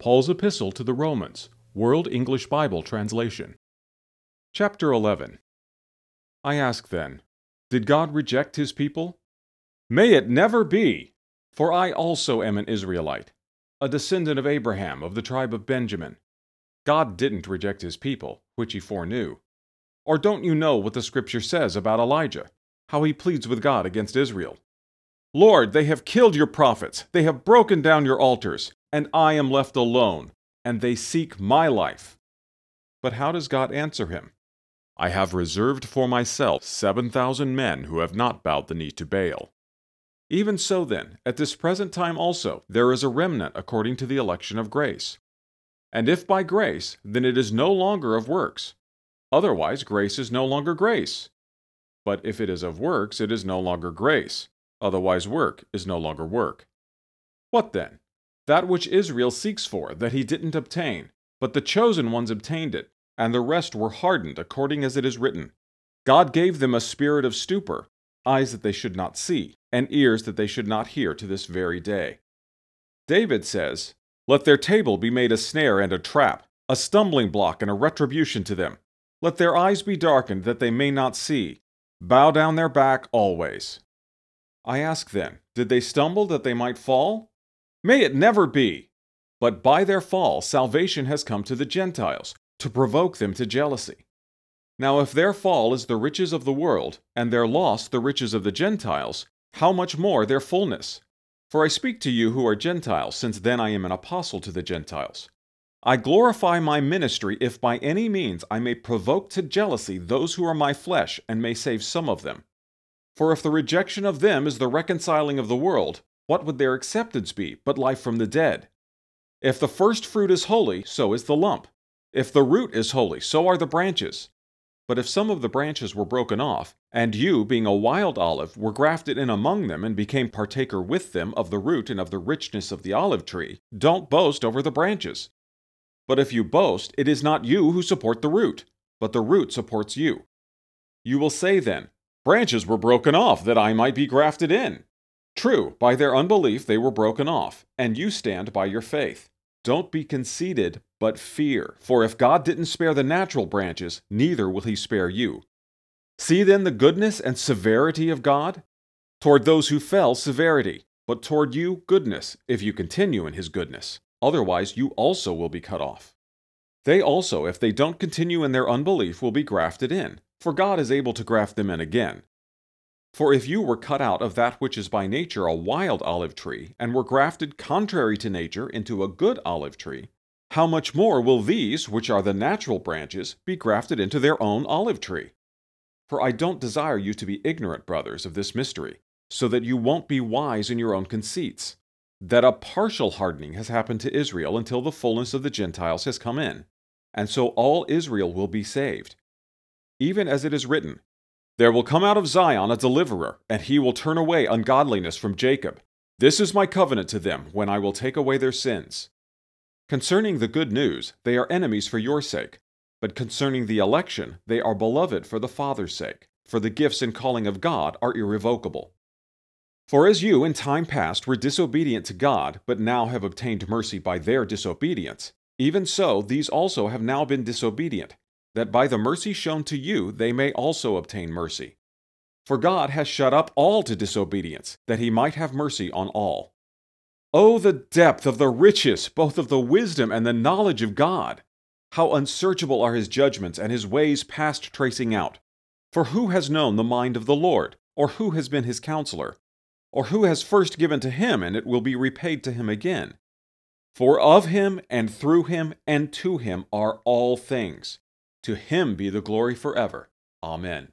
Paul's Epistle to the Romans, World English Bible Translation. Chapter 11 I ask then, did God reject his people? May it never be! For I also am an Israelite, a descendant of Abraham of the tribe of Benjamin. God didn't reject his people, which he foreknew. Or don't you know what the scripture says about Elijah, how he pleads with God against Israel? Lord, they have killed your prophets, they have broken down your altars, and I am left alone, and they seek my life. But how does God answer him? I have reserved for myself seven thousand men who have not bowed the knee to Baal. Even so, then, at this present time also, there is a remnant according to the election of grace. And if by grace, then it is no longer of works. Otherwise, grace is no longer grace. But if it is of works, it is no longer grace. Otherwise, work is no longer work. What then? That which Israel seeks for, that he didn't obtain, but the chosen ones obtained it, and the rest were hardened, according as it is written. God gave them a spirit of stupor, eyes that they should not see, and ears that they should not hear to this very day. David says, Let their table be made a snare and a trap, a stumbling block and a retribution to them. Let their eyes be darkened that they may not see. Bow down their back always. I ask then, did they stumble that they might fall? May it never be! But by their fall, salvation has come to the Gentiles, to provoke them to jealousy. Now, if their fall is the riches of the world, and their loss the riches of the Gentiles, how much more their fullness? For I speak to you who are Gentiles, since then I am an apostle to the Gentiles. I glorify my ministry if by any means I may provoke to jealousy those who are my flesh, and may save some of them. For if the rejection of them is the reconciling of the world, what would their acceptance be but life from the dead? If the first fruit is holy, so is the lump. If the root is holy, so are the branches. But if some of the branches were broken off, and you, being a wild olive, were grafted in among them and became partaker with them of the root and of the richness of the olive tree, don't boast over the branches. But if you boast, it is not you who support the root, but the root supports you. You will say then, Branches were broken off that I might be grafted in. True, by their unbelief they were broken off, and you stand by your faith. Don't be conceited, but fear, for if God didn't spare the natural branches, neither will he spare you. See then the goodness and severity of God? Toward those who fell, severity, but toward you, goodness, if you continue in his goodness. Otherwise, you also will be cut off. They also, if they don't continue in their unbelief, will be grafted in for God is able to graft them in again. For if you were cut out of that which is by nature a wild olive tree, and were grafted contrary to nature into a good olive tree, how much more will these, which are the natural branches, be grafted into their own olive tree? For I don't desire you to be ignorant, brothers, of this mystery, so that you won't be wise in your own conceits, that a partial hardening has happened to Israel until the fullness of the Gentiles has come in, and so all Israel will be saved even as it is written There will come out of Zion a deliverer, and he will turn away ungodliness from Jacob. This is my covenant to them when I will take away their sins. Concerning the good news, they are enemies for your sake, but concerning the election, they are beloved for the Father's sake, for the gifts and calling of God are irrevocable. For as you in time past were disobedient to God, but now have obtained mercy by their disobedience, even so these also have now been disobedient, that by the mercy shown to you they may also obtain mercy. For God has shut up all to disobedience, that he might have mercy on all. Oh, the depth of the riches, both of the wisdom and the knowledge of God! How unsearchable are his judgments and his ways past tracing out! For who has known the mind of the Lord, or who has been his counselor? Or who has first given to him, and it will be repaid to him again? For of him, and through him, and to him are all things. To him be the glory forever. Amen.